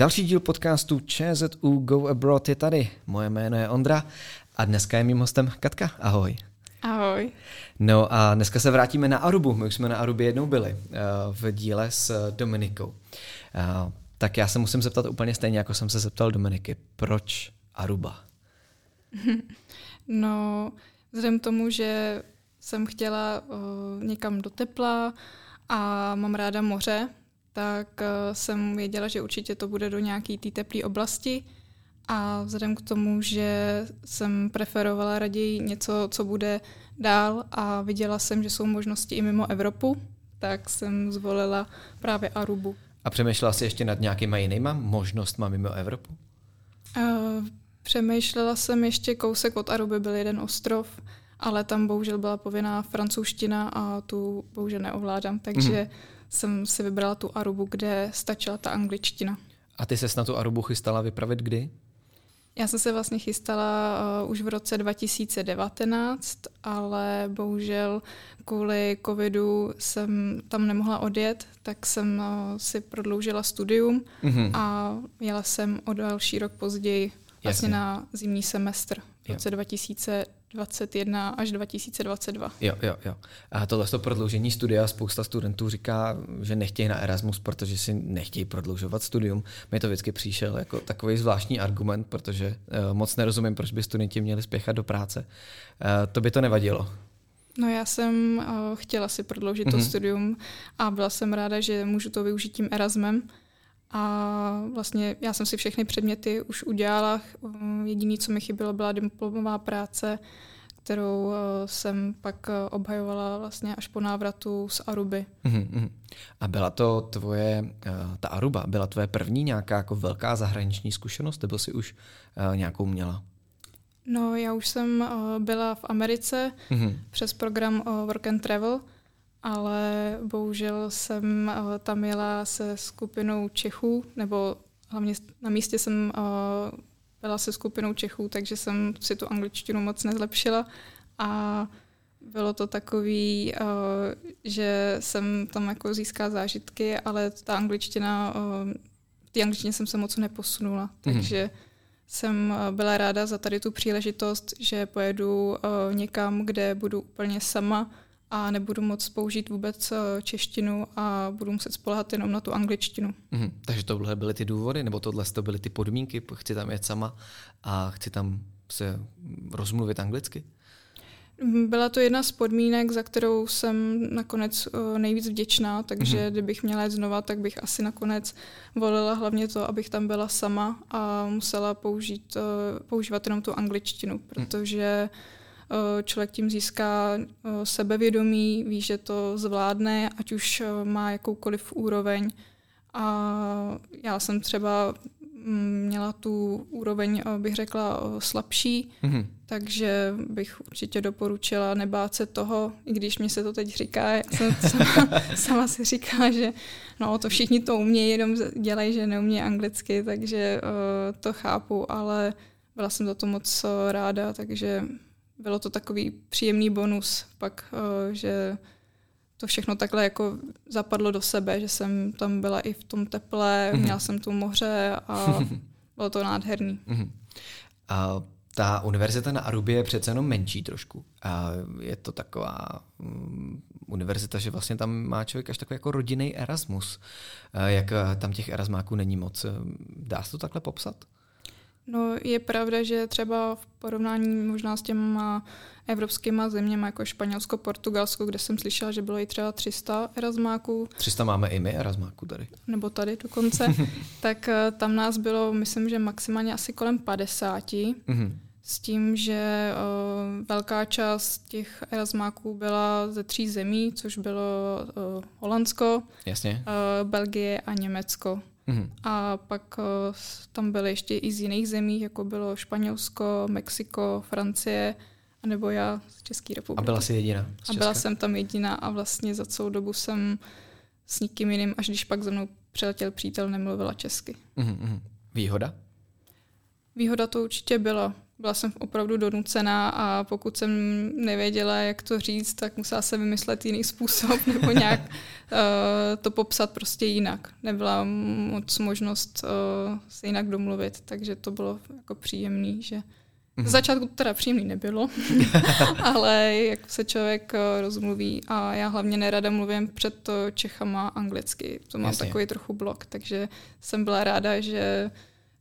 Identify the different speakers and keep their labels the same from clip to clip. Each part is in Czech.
Speaker 1: Další díl podcastu ČZU Go Abroad je tady. Moje jméno je Ondra a dneska je mým hostem Katka. Ahoj.
Speaker 2: Ahoj.
Speaker 1: No a dneska se vrátíme na Arubu. My už jsme na Arubě jednou byli eh, v díle s Dominikou. Eh, tak já se musím zeptat úplně stejně, jako jsem se zeptal Dominiky. Proč Aruba?
Speaker 2: No, vzhledem k tomu, že jsem chtěla někam do tepla a mám ráda moře, tak uh, jsem věděla, že určitě to bude do nějaké té teplé oblasti. A vzhledem k tomu, že jsem preferovala raději něco, co bude dál a viděla jsem, že jsou možnosti i mimo Evropu, tak jsem zvolila právě Arubu.
Speaker 1: A přemýšlela jsi ještě nad nějakýma jinýma možnostma mimo Evropu?
Speaker 2: Uh, přemýšlela jsem ještě kousek od Aruby, byl jeden ostrov, ale tam bohužel byla povinná francouzština a tu bohužel neovládám, takže mm. Jsem si vybrala tu Arubu, kde stačila ta angličtina.
Speaker 1: A ty se na tu Arubu chystala vypravit kdy?
Speaker 2: Já jsem se vlastně chystala uh, už v roce 2019, ale bohužel kvůli covidu jsem tam nemohla odjet, tak jsem uh, si prodloužila studium mm-hmm. a jela jsem o další rok později vlastně Jasně. na zimní semestr v roce 2021 až 2022.
Speaker 1: Jo, jo, jo. A tohle to prodloužení studia, spousta studentů říká, že nechtějí na Erasmus, protože si nechtějí prodlužovat studium. Mě to vždycky přišel jako takový zvláštní argument, protože uh, moc nerozumím, proč by studenti měli spěchat do práce. Uh, to by to nevadilo.
Speaker 2: No já jsem uh, chtěla si prodloužit mm-hmm. to mhm. studium a byla jsem ráda, že můžu to využít tím Erasmem. A vlastně já jsem si všechny předměty už udělala. Jediné, co mi chybělo, byla diplomová práce, kterou eh, jsem pak eh, obhajovala vlastně až po návratu z Aruby.
Speaker 1: Mm-hmm. A byla to tvoje, eh, ta Aruba, byla tvoje první nějaká jako velká zahraniční zkušenost, nebo si už nějakou měla?
Speaker 2: No, já už jsem byla v Americe mm-hmm. přes program Work and Travel, ale bohužel jsem uh, tam jela se skupinou Čechů, nebo hlavně na místě jsem uh, byla se skupinou Čechů, takže jsem si tu angličtinu moc nezlepšila. A bylo to takový, uh, že jsem tam jako získala zážitky, ale ta angličtina, v té angličtině jsem se moc neposunula, mm. takže jsem byla ráda za tady tu příležitost, že pojedu někam, kde budu úplně sama, a nebudu moc použít vůbec eh, češtinu a budu muset spolehat jenom na tu angličtinu.
Speaker 1: Mm-hmm. Takže tohle byly ty důvody, nebo tohle to byly ty podmínky, chci tam jet sama a chci tam se rozmluvit anglicky?
Speaker 2: Byla to jedna z podmínek, za kterou jsem nakonec eh, nejvíc vděčná, takže mm-hmm. kdybych měla jít znova, tak bych asi nakonec volila hlavně to, abych tam byla sama a musela použít, eh, používat jenom tu angličtinu, mhm. protože mm člověk tím získá eh, sebevědomí, ví, že to zvládne, ať už eh, má jakoukoliv úroveň. A já jsem třeba mm, měla tu úroveň, bych řekla, slabší, mm-hmm. takže bych určitě doporučila nebát se toho, i když mě se to teď říká, já jsem sama, sama si říká, že no, to všichni to umějí, jenom dělají, že neumějí anglicky, takže uh, to chápu, ale byla jsem za to moc ráda, takže bylo to takový příjemný bonus pak, eh, že to všechno takhle jako zapadlo do sebe, že jsem tam byla i v tom teple, mm-hmm. měla jsem tu moře a bylo to nádherný. Mm-hmm.
Speaker 1: A ta univerzita na Arubě je přece jenom menší trošku. A je to taková um, univerzita, že vlastně tam má člověk až takový jako rodinný Erasmus. A jak eh, tam těch Erasmáků není moc. Dá se to takhle popsat?
Speaker 2: No je pravda, že třeba v porovnání možná s těma evropskýma zeměma jako Španělsko, Portugalsko, kde jsem slyšela, že bylo i třeba 300 erasmáků.
Speaker 1: 300 máme i my erasmáků tady.
Speaker 2: Nebo tady dokonce. tak eh, tam nás bylo, myslím, že maximálně asi kolem 50. Mm-hmm. S tím, že uh, velká část těch erasmáků byla ze tří zemí, což bylo uh, Holandsko,
Speaker 1: Jasně.
Speaker 2: Uh, Belgie a Německo. Mm-hmm. A pak uh, tam byly ještě i z jiných zemí, jako bylo Španělsko, Mexiko, Francie, nebo já z České republiky.
Speaker 1: A byla jsi jediná?
Speaker 2: A byla jsem tam jediná a vlastně za celou dobu jsem s nikým jiným, až když pak ze mnou přiletěl přítel, nemluvila česky.
Speaker 1: Mm-hmm. Výhoda?
Speaker 2: Výhoda to určitě byla. Byla jsem opravdu donucená a pokud jsem nevěděla, jak to říct, tak musela se vymyslet jiný způsob nebo nějak uh, to popsat prostě jinak. Nebyla moc možnost uh, se jinak domluvit, takže to bylo jako příjemný, že Mm-hmm. začátku to teda příjemný nebylo, ale jak se člověk uh, rozmluví a já hlavně nerada mluvím před to Čechama anglicky, to mám Jasně. takový trochu blok, takže jsem byla ráda, že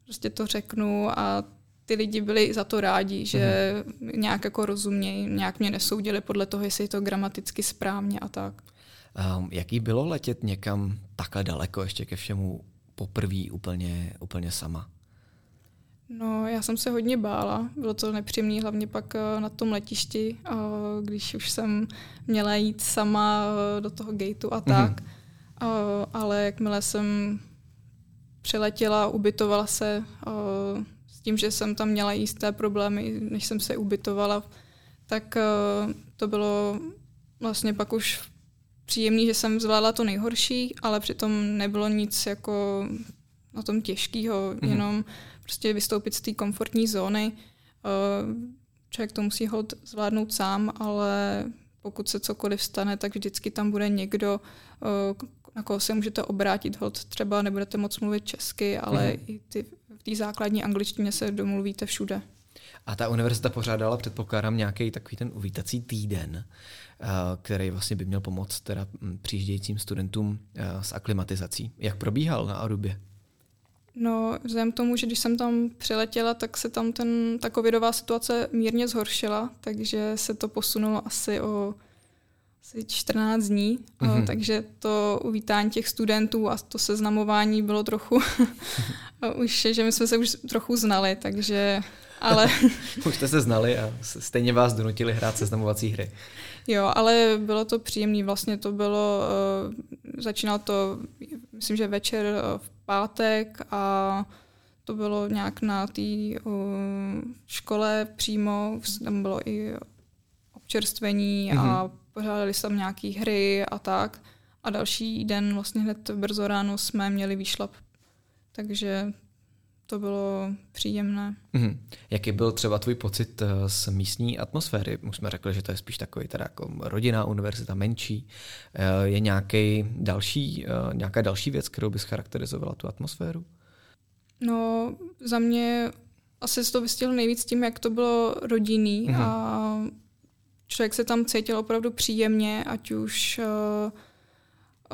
Speaker 2: prostě to řeknu a ty lidi byli za to rádi, že mm-hmm. nějak jako rozumějí, nějak mě nesoudili podle toho, jestli je to gramaticky správně a tak.
Speaker 1: Um, jaký bylo letět někam takhle daleko ještě ke všemu poprvé úplně, úplně sama?
Speaker 2: No, já jsem se hodně bála, bylo to nepříjemné, hlavně pak eh, na tom letišti, eh, když už jsem měla jít sama eh, do toho gateu a tak. Mm-hmm. Ale jakmile jsem přiletěla, ubytovala se s tím, že jsem tam měla jisté problémy, než jsem se ubytovala, tak to bylo vlastně pak už příjemný, že jsem zvládla to nejhorší, ale přitom nebylo nic jako na tom těžkého, mm-hmm. jenom prostě vystoupit z té komfortní zóny. Eh, člověk to musí hod zvládnout sám, ale pokud se cokoliv stane, tak vždycky tam bude někdo, eh, na koho se můžete obrátit hod. Třeba nebudete moc mluvit česky, ale mm-hmm. i ty, v té základní angličtině se domluvíte všude.
Speaker 1: A ta univerzita pořádala, předpokládám, nějaký takový ten uvítací týden, eh, který vlastně by měl pomoct teda hm, přijíždějícím studentům s aklimatizací. Jak probíhal na Arubě?
Speaker 2: No, vzhledem k tomu, že když jsem tam přiletěla, tak se tam ten, ta covidová situace mírně zhoršila, takže se to posunulo asi o asi 14 dní, mm-hmm. takže to uvítání těch studentů a to seznamování bylo trochu už, že my jsme se už trochu znali, takže ale...
Speaker 1: už jste se znali a stejně vás donutili hrát seznamovací hry.
Speaker 2: Jo, ale bylo to příjemné, vlastně to bylo, uh, začínalo to, myslím, že večer v pátek a to bylo nějak na té uh, škole přímo, tam bylo i občerstvení mm-hmm. a mhm. Pořádali se tam nějaké hry a tak. A další den, vlastně hned brzo ráno, jsme měli výšlap. Takže to bylo příjemné.
Speaker 1: Mm-hmm. Jaký byl třeba tvůj pocit eh, z místní atmosféry? Už jsme řekli, že to je spíš takový teda jako rodinná univerzita, menší. Eh, je nějaký další, eh, nějaká další věc, kterou bys charakterizovala tu atmosféru?
Speaker 2: No, za mě asi to vystihl nejvíc tím, jak to bylo rodinný mm-hmm. a člověk se tam cítil opravdu příjemně, ať už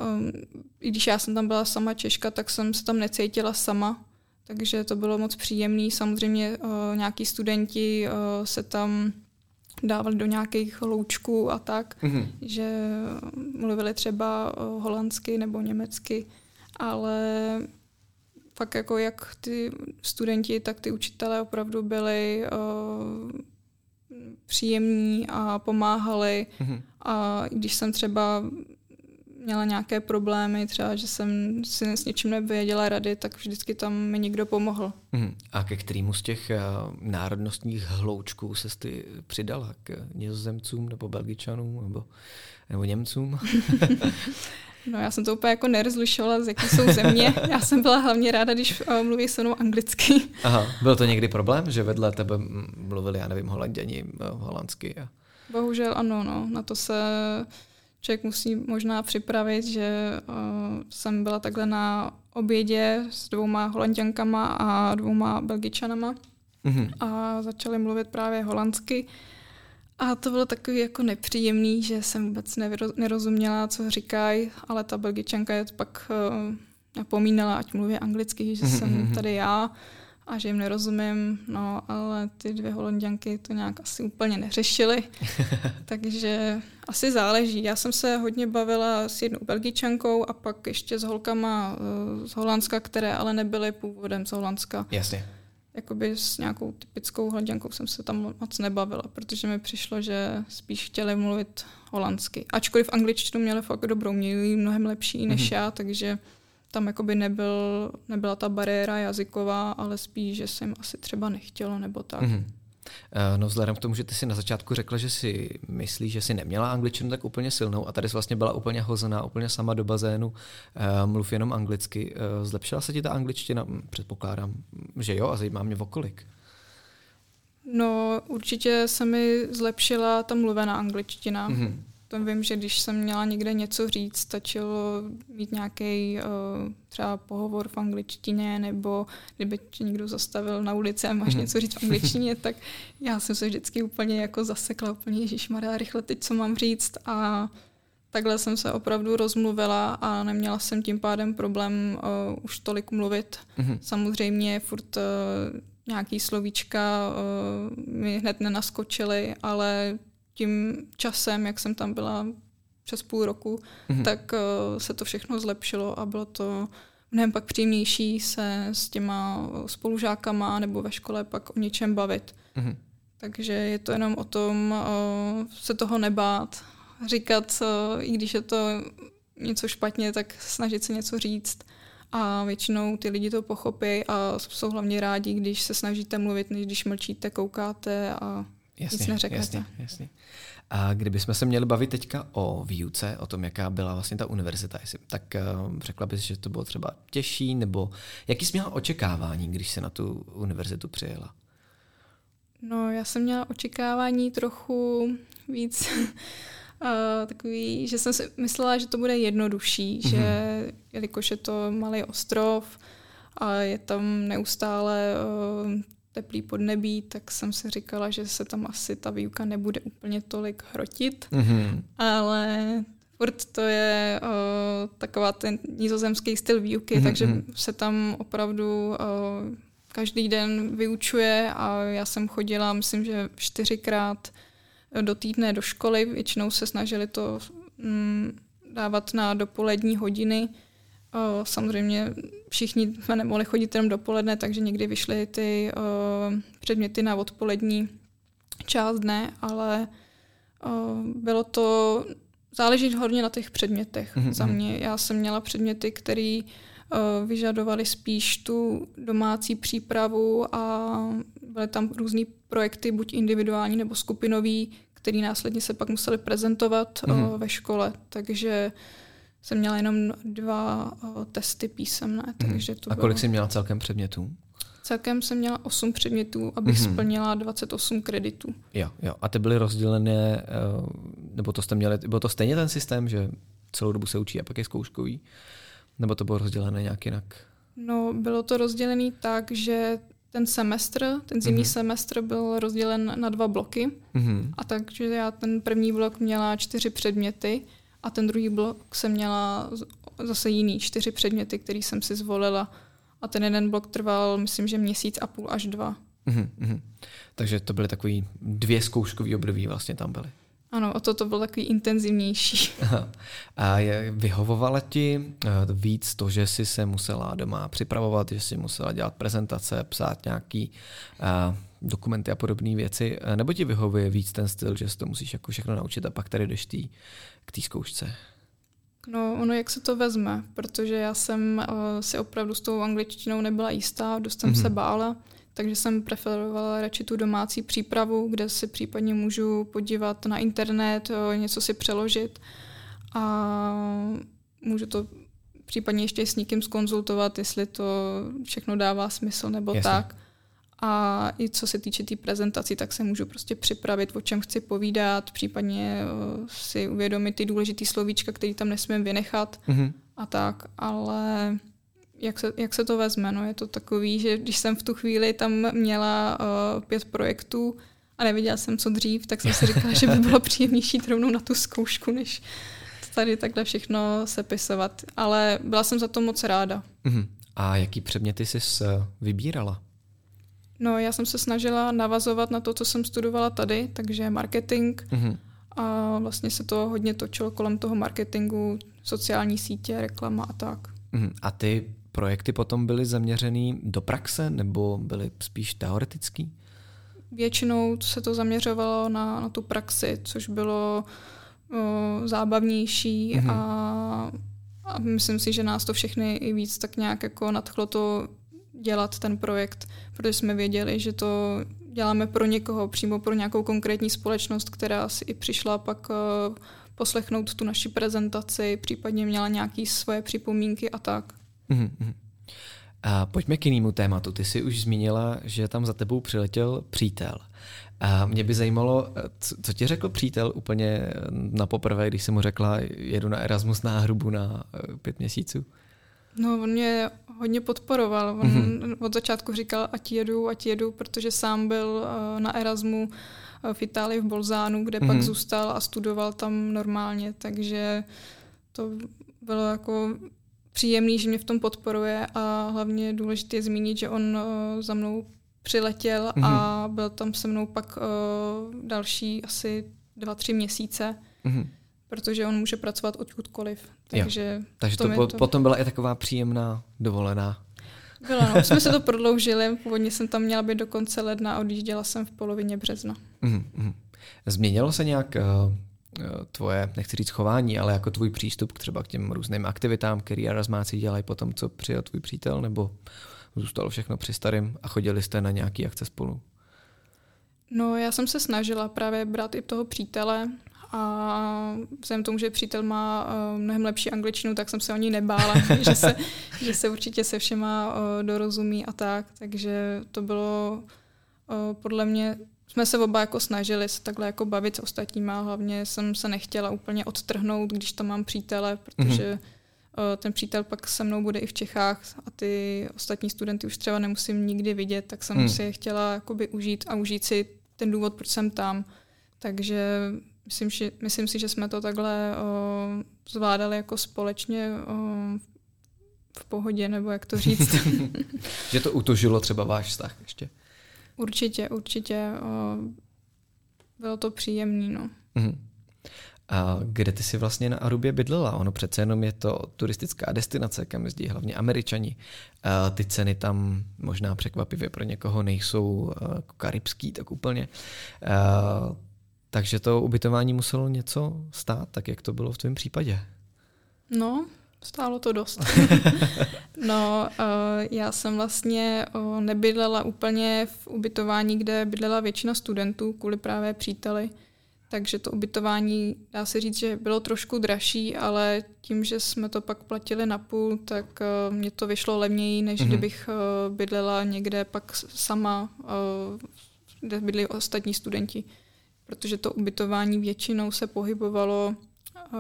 Speaker 2: um, i když já jsem tam byla sama Češka, tak jsem se tam necítila sama takže to bylo moc příjemné. Samozřejmě uh, nějaký studenti uh, se tam dávali do nějakých loučků a tak, mm-hmm. že mluvili třeba uh, holandsky nebo německy, ale fakt jako jak ty studenti, tak ty učitelé opravdu byli uh, příjemní a pomáhali. Mm-hmm. A když jsem třeba měla nějaké problémy, třeba, že jsem si s něčím nevěděla rady, tak vždycky tam mi někdo pomohl.
Speaker 1: Hmm. A ke kterému z těch uh, národnostních hloučků se ty přidala? K nizozemcům nebo belgičanům nebo, nebo Němcům?
Speaker 2: no já jsem to úplně jako nerozlišovala, z jaký jsou země. Já jsem byla hlavně ráda, když uh, mluví se mnou anglicky.
Speaker 1: Aha, byl to někdy problém, že vedle tebe mluvili, já nevím, holanděni uh, holandsky? A...
Speaker 2: Bohužel ano, no. Na to se člověk musí možná připravit, že uh, jsem byla takhle na obědě s dvouma holanděnkama a dvouma belgičanama mm-hmm. a začali mluvit právě holandsky. A to bylo takový jako nepříjemný, že jsem vůbec nerozuměla, co říkají, ale ta belgičanka je pak uh, napomínala, ať mluví anglicky, že mm-hmm. jsem mhm. tady já a že jim nerozumím, no ale ty dvě holanděnky to nějak asi úplně neřešily, takže asi záleží. Já jsem se hodně bavila s jednou belgičankou a pak ještě s holkama eh, z Holandska, které ale nebyly původem z Holandska.
Speaker 1: Jasně.
Speaker 2: Jakoby s nějakou typickou holanděnkou jsem se tam moc nebavila, protože mi přišlo, že spíš chtěli mluvit holandsky. Ačkoliv angličtinu měli fakt dobrou, měli mnohem lepší než mm-hmm. já, takže tam jakoby nebyl, nebyla ta bariéra jazyková, ale spíš, že jsem asi třeba nechtělo nebo tak. Mm-hmm.
Speaker 1: No vzhledem k tomu, že ty si na začátku řekla, že si myslíš, že si neměla angličtinu tak úplně silnou a tady jsi vlastně byla úplně hozená, úplně sama do bazénu, uh, mluv jenom anglicky. Uh, zlepšila se ti ta angličtina? Předpokládám, že jo a zajímá mě okolik.
Speaker 2: No, určitě se mi zlepšila ta mluvená angličtina. Mm-hmm. To vím, že když jsem měla někde něco říct, stačilo mít nějaký uh, třeba pohovor v angličtině, nebo kdyby tě někdo zastavil na ulici a máš mm-hmm. něco říct v angličtině, tak já jsem se vždycky úplně jako zasekla, úplně Ježíš Maria, rychle teď co mám říct a takhle jsem se opravdu rozmluvila a neměla jsem tím pádem problém uh, už tolik mluvit. Mm-hmm. Samozřejmě furt uh, nějaký slovíčka uh, mi hned nenaskočily, ale tím časem, jak jsem tam byla přes půl roku, mm-hmm. tak uh, se to všechno zlepšilo a bylo to mnohem pak příjemnější se s těma spolužákama nebo ve škole pak o něčem bavit. Mm-hmm. Takže je to jenom o tom uh, se toho nebát, říkat, uh, i když je to něco špatně, tak snažit se něco říct a většinou ty lidi to pochopí a jsou hlavně rádi, když se snažíte mluvit, než když mlčíte, koukáte a jasně, nic neřeknete.
Speaker 1: Jasně, jasně. A kdybychom se měli bavit teďka o výuce, o tom, jaká byla vlastně ta univerzita, jestli, tak uh, řekla bys, že to bylo třeba těžší, nebo jaký jsi měla očekávání, když se na tu univerzitu přijela?
Speaker 2: No, já jsem měla očekávání trochu víc uh, takový, že jsem si myslela, že to bude jednodušší, mm-hmm. že jelikož je to malý ostrov a je tam neustále uh, teplý podnebí, tak jsem si říkala, že se tam asi ta výuka nebude úplně tolik hrotit, mm-hmm. ale furt to je uh, taková ten nizozemský styl výuky, mm-hmm. takže mhm. se tam opravdu uh, každý den vyučuje a já jsem chodila, myslím, že čtyřikrát do týdne do školy. Většinou se snažili to mm, dávat na dopolední hodiny. O, samozřejmě všichni jsme nemohli chodit jenom dopoledne, takže někdy vyšly ty o, předměty na odpolední část dne, ale o, bylo to záleží hodně na těch předmětech. Mm-hmm. Za mě já jsem měla předměty, které vyžadovali spíš tu domácí přípravu a byly tam různé projekty, buď individuální nebo skupinový, který následně se pak museli prezentovat mm-hmm. ve škole. Takže jsem měla jenom dva testy písemné. Mm-hmm. Takže to
Speaker 1: a kolik bylo... jsi měla celkem předmětů?
Speaker 2: Celkem jsem měla 8 předmětů, abych mm-hmm. splnila 28 kreditů.
Speaker 1: Jo, jo. A ty byly rozdělené, eh, nebo to jste měli, bylo to stejně ten systém, že celou dobu se učí a pak je zkouškový? Nebo to bylo rozdělené nějak jinak?
Speaker 2: No, bylo to rozdělené tak, že ten semestr, ten zimní mm-hmm. semestr byl rozdělen na dva bloky. Mm-hmm. A takže já ten první blok měla čtyři předměty a ten druhý blok jsem měla zase jiný čtyři předměty, který jsem si zvolila. A ten jeden blok trval, myslím, že měsíc a půl až dva. Mm-hmm.
Speaker 1: Takže to byly takový dvě zkouškové období vlastně tam byly.
Speaker 2: Ano, o to to bylo takový intenzivnější.
Speaker 1: A je, vyhovovala ti eh, víc to, že jsi se musela doma připravovat, že jsi musela dělat prezentace, psát nějaký uh, dokumenty a podobné věci, eh, nebo ti vyhovuje víc ten styl, že si to musíš jako všechno naučit a pak tady jdeš tý, k té zkoušce?
Speaker 2: No, ono jak se to vezme, protože já jsem uh, si opravdu s tou angličtinou nebyla jistá, dost jsem mm-hmm. se bála takže jsem preferovala radši tu domácí přípravu, kde si případně můžu podívat na internet, něco si přeložit a můžu to případně ještě s někým skonzultovat, jestli to všechno dává smysl nebo Jasně. tak. A i co se týče té tý prezentací, tak se můžu prostě připravit, o čem chci povídat, případně si uvědomit ty důležité slovíčka, které tam nesmím vynechat mm-hmm. a tak, ale jak se, jak se to vezme. No, je to takový, že když jsem v tu chvíli tam měla uh, pět projektů a nevěděla jsem, co dřív, tak jsem si říkala, že by bylo příjemnější rovnou na tu zkoušku, než tady takhle všechno sepisovat. Ale byla jsem za to moc ráda. Uh-huh.
Speaker 1: A jaký předměty jsi eh, vybírala?
Speaker 2: No, já jsem se snažila navazovat na to, co jsem studovala tady, takže marketing. Uh-huh. A vlastně se to hodně točilo kolem toho marketingu, sociální sítě, reklama a tak.
Speaker 1: Uh-huh. A ty projekty potom byly zaměřený do praxe nebo byly spíš teoretický?
Speaker 2: Většinou se to zaměřovalo na, na tu praxi, což bylo o, zábavnější mm-hmm. a, a myslím si, že nás to všechny i víc tak nějak jako nadchlo to dělat ten projekt, protože jsme věděli, že to děláme pro někoho, přímo pro nějakou konkrétní společnost, která si i přišla pak uh, poslechnout tu naši prezentaci, případně měla nějaké svoje připomínky a tak. Mm-hmm.
Speaker 1: A pojďme k jinému tématu. Ty jsi už zmínila, že tam za tebou přiletěl přítel. A mě by zajímalo, co ti řekl přítel úplně na poprvé, když jsem mu řekla, jedu na Erasmus na hrubu na eh, pět měsíců?
Speaker 2: No, on mě hodně podporoval. On mm-hmm. od začátku říkal, ať jedu, ať jedu, protože sám byl uh, na Erasmu uh, v Itálii v Bolzánu, kde mm-hmm. pak mhm. zůstal a studoval tam normálně, takže to bylo jako příjemný, že mě v tom podporuje a hlavně důležité je zmínit, že on uh, za mnou přiletěl mm-hmm. a byl tam se mnou pak další asi dva, tři měsíce. Mm-hmm protože on může pracovat odkudkoliv. Takže,
Speaker 1: jo. takže to, po, to potom byla i taková příjemná dovolená.
Speaker 2: Byla, no. Jsme se to prodloužili, původně jsem tam měla být do konce ledna a odjížděla jsem v polovině března. Mm-hmm.
Speaker 1: Změnilo se nějak uh, tvoje, nechci říct chování, ale jako tvůj přístup k třeba k těm různým aktivitám, který Erasmáci dělají potom, co přijel tvůj přítel, nebo zůstalo všechno při starým a chodili jste na nějaký akce spolu?
Speaker 2: No, já jsem se snažila právě brát i toho přítele a vzhledem tomu, že přítel má uh, mnohem lepší angličtinu, tak jsem se o ní nebála, že, se, že se určitě se všema uh, dorozumí a tak. Takže to bylo uh, podle mě, jsme se oba jako snažili se takhle jako bavit s ostatníma. Hlavně jsem se nechtěla úplně odtrhnout, když tam mám přítele, protože mm-hmm. ten přítel pak se mnou bude i v Čechách a ty ostatní studenty už třeba nemusím nikdy vidět, tak jsem mm. si je chtěla jakoby užít a užít si ten důvod, proč jsem tam. Takže myslím, že, myslím si, že jsme to takhle o, zvládali jako společně o, v pohodě, nebo jak to říct.
Speaker 1: že to utožilo třeba váš vztah ještě?
Speaker 2: Určitě, určitě. O, bylo to příjemný, no. Mm-hmm.
Speaker 1: A kde ty si vlastně na Arubě bydlela? Ono přece jenom je to turistická destinace, kam jezdí hlavně američani. A ty ceny tam možná překvapivě pro někoho nejsou karibský, tak úplně. A takže to ubytování muselo něco stát, tak jak to bylo v tvém případě?
Speaker 2: No, stálo to dost. no, uh, já jsem vlastně uh, nebydlela úplně v ubytování, kde bydlela většina studentů kvůli právě příteli. Takže to ubytování, dá se říct, že bylo trošku dražší, ale tím, že jsme to pak platili na půl, tak uh, mě to vyšlo levněji, než mm-hmm. kdybych uh, bydlela někde pak sama, uh, kde bydli ostatní studenti protože to ubytování většinou se pohybovalo uh,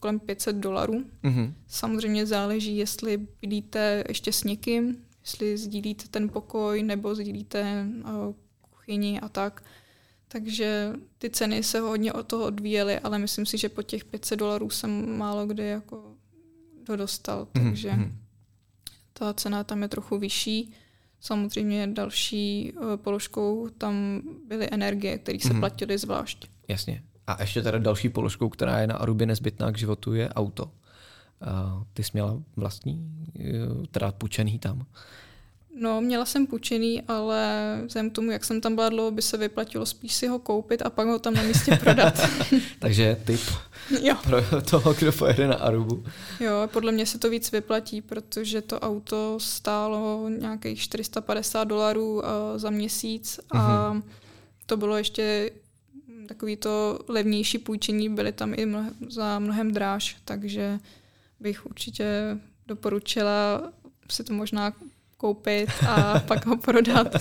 Speaker 2: kolem 500 dolarů. Mm-hmm. Samozřejmě záleží, jestli bydlíte ještě s někým, jestli sdílíte ten pokoj nebo sdílíte uh, kuchyni a tak. Takže ty ceny se hodně od toho odvíjely, ale myslím si, že po těch 500 dolarů jsem málo kdy jako dodostal, mhm, takže mm-hmm. ta cena tam je trochu vyšší. Samozřejmě další uh, položkou tam byly energie, které se mm-hmm. platily zvlášť.
Speaker 1: Jasně. A ještě teda další položkou, která je na Arubě nezbytná k životu, je auto. Uh, ty jsi měla vlastní, uh, teda půjčený tam?
Speaker 2: No, měla jsem půjčený, ale vzhledem k tomu, jak jsem tam byla dlouho, by se vyplatilo spíš si ho koupit a pak ho tam na místě prodat.
Speaker 1: Takže tip jo. pro toho, kdo pojede na Arubu.
Speaker 2: Jo, podle mě se to víc vyplatí, protože to auto stálo nějakých 450 dolarů uh, za měsíc a uh-huh. to bylo ještě takový to levnější půjčení, byly tam i mnohem, za mnohem dráž, takže bych určitě doporučila si to možná koupit a pak ho prodat.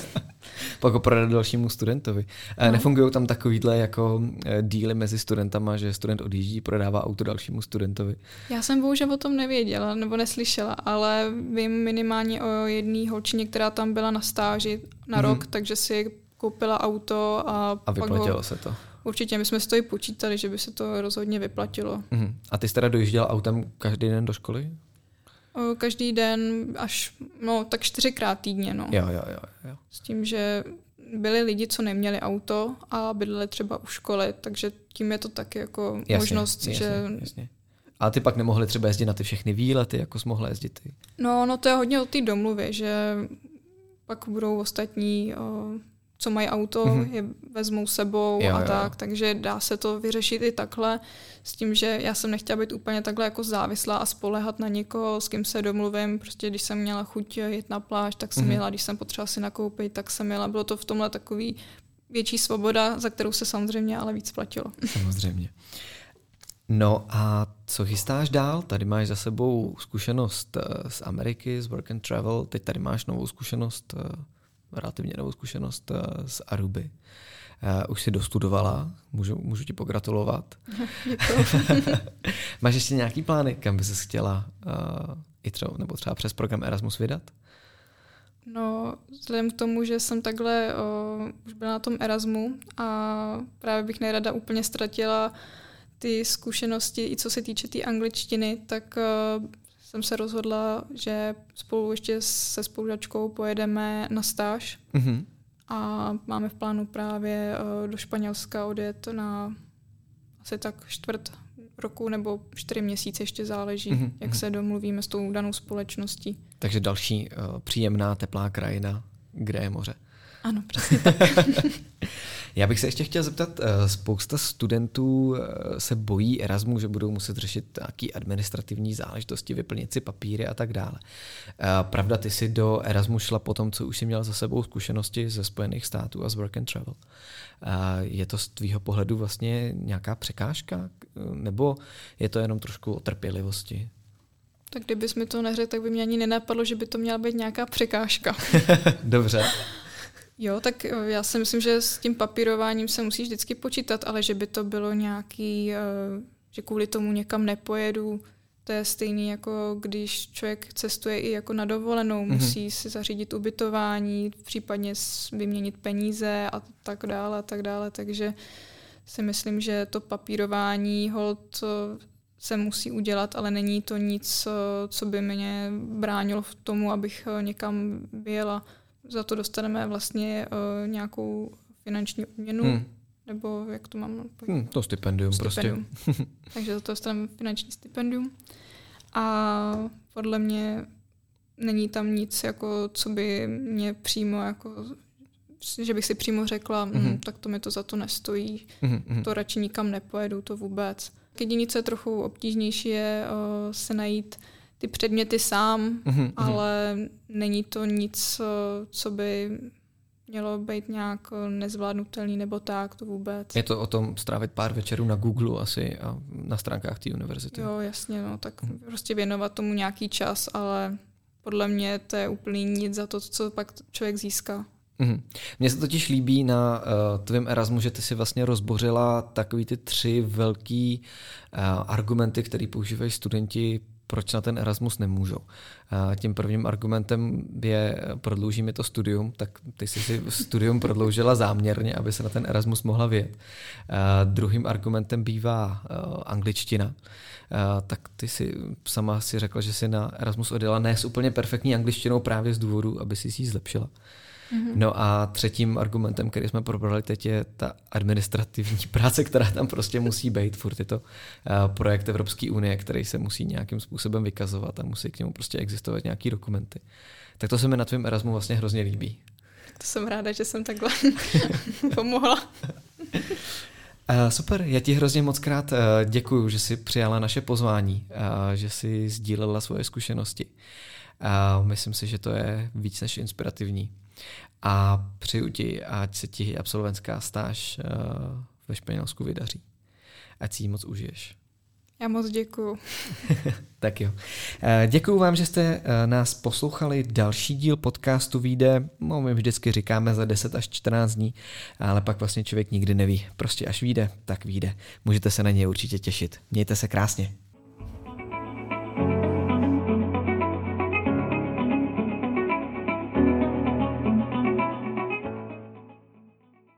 Speaker 1: pak ho prodat dalšímu studentovi. No. Nefungují tam takovýhle jako eh, díly mezi studentama, že student odjíždí, prodává auto dalšímu studentovi?
Speaker 2: Já jsem bohužel o tom nevěděla nebo neslyšela, ale vím minimálně o jedné holčině, která tam byla na stáži na mm-hmm. rok, takže si koupila auto a
Speaker 1: A vyplatilo
Speaker 2: ho...
Speaker 1: se to.
Speaker 2: Určitě, my jsme si to i počítali, že by se to rozhodně vyplatilo.
Speaker 1: Mm-hmm. A ty jsi teda dojížděl autem každý den do školy?
Speaker 2: Každý den až, no tak čtyřikrát týdně, no.
Speaker 1: Jo, jo, jo, jo.
Speaker 2: S tím, že byli lidi, co neměli auto a bydleli třeba u školy, takže tím je to taky jako jasně, možnost, jasně, že... Jasně.
Speaker 1: A ty pak nemohli třeba jezdit na ty všechny výlety, jako jsi mohla jezdit ty?
Speaker 2: No, no to je hodně o té domluvě, že pak budou ostatní o, co mají auto, mm-hmm. je vezmou sebou jo, a jo. tak, takže dá se to vyřešit i takhle, s tím, že já jsem nechtěla být úplně takhle jako závislá a spolehat na někoho, s kým se domluvím, prostě když jsem měla chuť jít na pláž, tak jsem mm-hmm. jela, když jsem potřebovala si nakoupit, tak jsem jela, bylo to v tomhle takový větší svoboda, za kterou se samozřejmě ale víc platilo.
Speaker 1: Samozřejmě. No a co chystáš dál? Tady máš za sebou zkušenost eh, z Ameriky, z Work and Travel, teď tady máš novou zkušenost, eh, relativně novou zkušenost eh, z Aruby. Už si dostudovala, můžu, můžu ti pogratulovat. máš ještě nějaký plány, kam by se chtěla i třeba, nebo třeba přes program Erasmus vydat?
Speaker 2: No, vzhledem k tomu, že jsem takhle o, už byla na tom Erasmu a právě bych nejrada úplně ztratila ty zkušenosti, i co se týče té tý angličtiny, tak uh, jsem se rozhodla, že spolu ještě se spolužačkou pojedeme na stáž mm-hmm. a máme v plánu právě uh, do Španělska odjet na asi tak čtvrt roku nebo čtyři měsíce, ještě záleží, mm-hmm. jak mhm. se domluvíme s tou danou společností.
Speaker 1: Takže další uh, příjemná teplá krajina, kde je moře.
Speaker 2: Ano, přesně tak.
Speaker 1: Já bych se ještě chtěl zeptat, eh, spousta studentů eh, se bojí Erasmu, že budou muset řešit nějaké administrativní záležitosti, vyplnit si papíry a tak dále. Eh, pravda, ty si do Erasmu šla po tom, co už si měla za sebou zkušenosti ze Spojených států a z Work and Travel. Je to z tvýho pohledu vlastně nějaká překážka, nebo je to jenom trošku o trpělivosti?
Speaker 2: Tak kdybys mi to neřekl, tak by mě ani nenapadlo, že by to měla být nějaká překážka.
Speaker 1: Dobře.
Speaker 2: Jo, tak eh, já si myslím, že s tím papírováním se musíš vždycky počítat, ale že by to bylo nějaký, eh, že kvůli tomu někam nepojedu, to je stejný jako když člověk cestuje i jako na dovolenou, mm-hmm. musí si zařídit ubytování, případně vyměnit peníze a tak dále a tak dále, takže si myslím, že to papírování hold eh, se musí udělat, ale není to nic, co by mě bránilo v tomu, abych někam vyjela za to dostaneme vlastně uh, nějakou finanční odměnu, hmm. nebo jak to mám?
Speaker 1: Hmm, to stipendium, prostě. stipendium.
Speaker 2: prostě. Takže za to dostaneme finanční stipendium. A podle mě není tam nic, jako, co by mě přímo jako že bych si přímo řekla, mm-hmm. hm, tak to mi to za to nestojí, mm-hmm. to radši nikam nepojedu, to vůbec. Jediné, co je trochu obtížnější, je uh, se najít ty předměty sám, mm-hmm. ale není to nic, co by mělo být nějak nezvládnutelný nebo tak, to vůbec.
Speaker 1: Je to o tom strávit pár večerů na Google asi a na stránkách té univerzity.
Speaker 2: Jo, jasně, no, tak mm. prostě věnovat tomu nějaký čas, ale podle mě to je úplný nic za to, co pak člověk získá.
Speaker 1: Mm-hmm. Mně se totiž líbí na uh, tvém Erasmu, že ty si vlastně rozbořila takový ty tři velký uh, argumenty, které používají studenti proč na ten Erasmus nemůžou. A tím prvním argumentem je prodlouží mi to studium, tak ty jsi si studium prodloužila záměrně, aby se na ten Erasmus mohla vyjet. A druhým argumentem bývá uh, angličtina. A tak ty si sama si řekla, že si na Erasmus odjela ne s úplně perfektní angličtinou právě z důvodu, aby si ji zlepšila. Mm-hmm. No a třetím argumentem, který jsme probrali teď, je ta administrativní práce, která tam prostě musí být. Furt je to uh, projekt Evropské unie, který se musí nějakým způsobem vykazovat a musí k němu prostě existovat nějaký dokumenty. Tak to se mi na tvém Erasmu vlastně hrozně líbí.
Speaker 2: To jsem ráda, že jsem takhle pomohla.
Speaker 1: Uh, super, já ti hrozně moc krát uh, děkuju, že jsi přijala naše pozvání, uh, že jsi sdílela svoje zkušenosti. Uh, myslím si, že to je víc než inspirativní a přeju ti, ať se ti absolventská stáž uh, ve Španělsku vydaří. Ať si ji moc užiješ.
Speaker 2: Já moc děkuju.
Speaker 1: tak jo. Eh, děkuju vám, že jste eh, nás poslouchali. Další díl podcastu vyjde, no my vždycky říkáme za 10 až 14 dní, ale pak vlastně člověk nikdy neví. Prostě až vyjde, tak vyjde. Můžete se na něj určitě těšit. Mějte se krásně.